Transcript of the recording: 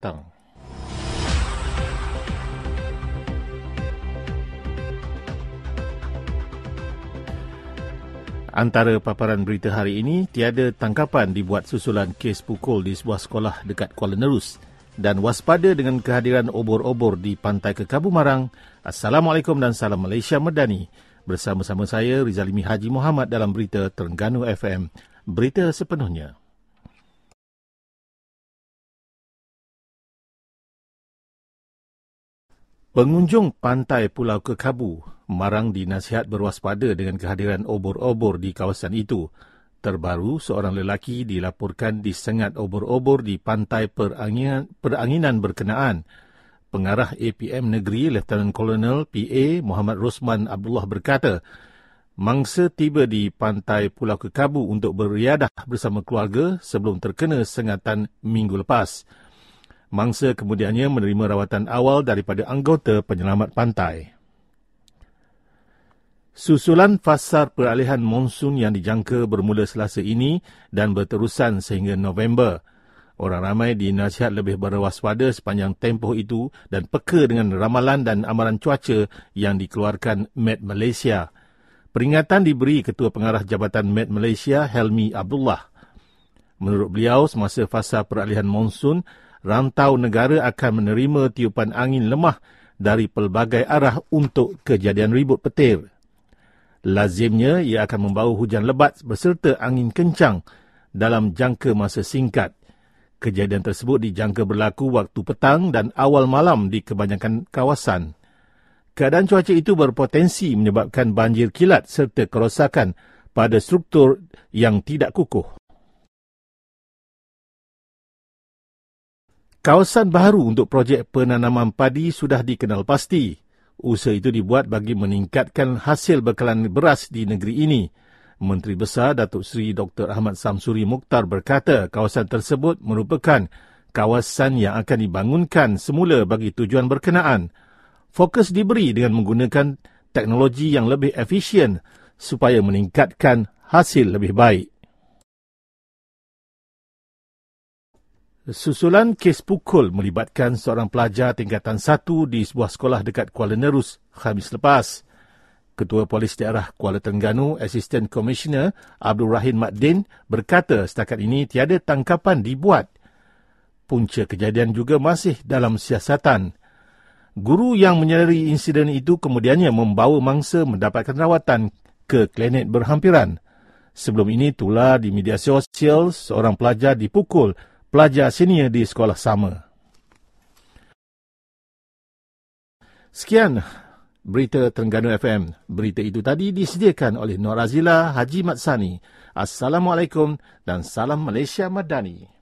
petang. Antara paparan berita hari ini, tiada tangkapan dibuat susulan kes pukul di sebuah sekolah dekat Kuala Nerus dan waspada dengan kehadiran obor-obor di Pantai Kekabu Marang. Assalamualaikum dan salam Malaysia Medani. Bersama-sama saya Rizalimi Haji Muhammad dalam berita Terengganu FM. Berita sepenuhnya. Pengunjung pantai Pulau Kekabu marang dinasihat berwaspada dengan kehadiran obor-obor di kawasan itu. Terbaru, seorang lelaki dilaporkan disengat obor-obor di pantai peranginan, peranginan berkenaan. Pengarah APM Negeri, Lieutenant Colonel PA Muhammad Rosman Abdullah berkata, mangsa tiba di pantai Pulau Kekabu untuk beriadah bersama keluarga sebelum terkena sengatan minggu lepas. Mangsa kemudiannya menerima rawatan awal daripada anggota penyelamat pantai. Susulan fasar peralihan monsun yang dijangka bermula selasa ini dan berterusan sehingga November. Orang ramai dinasihat lebih berwaspada sepanjang tempoh itu dan peka dengan ramalan dan amaran cuaca yang dikeluarkan Met Malaysia. Peringatan diberi Ketua Pengarah Jabatan Met Malaysia, Helmi Abdullah. Menurut beliau, semasa fasa peralihan monsun, rantau negara akan menerima tiupan angin lemah dari pelbagai arah untuk kejadian ribut petir. Lazimnya ia akan membawa hujan lebat beserta angin kencang dalam jangka masa singkat. Kejadian tersebut dijangka berlaku waktu petang dan awal malam di kebanyakan kawasan. Keadaan cuaca itu berpotensi menyebabkan banjir kilat serta kerosakan pada struktur yang tidak kukuh. Kawasan baru untuk projek penanaman padi sudah dikenal pasti. Usaha itu dibuat bagi meningkatkan hasil bekalan beras di negeri ini. Menteri Besar Datuk Seri Dr. Ahmad Samsuri Mukhtar berkata kawasan tersebut merupakan kawasan yang akan dibangunkan semula bagi tujuan berkenaan. Fokus diberi dengan menggunakan teknologi yang lebih efisien supaya meningkatkan hasil lebih baik. Susulan kes pukul melibatkan seorang pelajar tingkatan satu di sebuah sekolah dekat Kuala Nerus Khamis lepas. Ketua Polis Daerah Kuala Terengganu, Assistant Commissioner Abdul Rahim Maddin berkata setakat ini tiada tangkapan dibuat. Punca kejadian juga masih dalam siasatan. Guru yang menyedari insiden itu kemudiannya membawa mangsa mendapatkan rawatan ke klinik berhampiran. Sebelum ini tular di media sosial seorang pelajar dipukul pelajar senior di sekolah sama. Sekian berita Terengganu FM. Berita itu tadi disediakan oleh Nur Azila Haji Matsani. Assalamualaikum dan salam Malaysia Madani.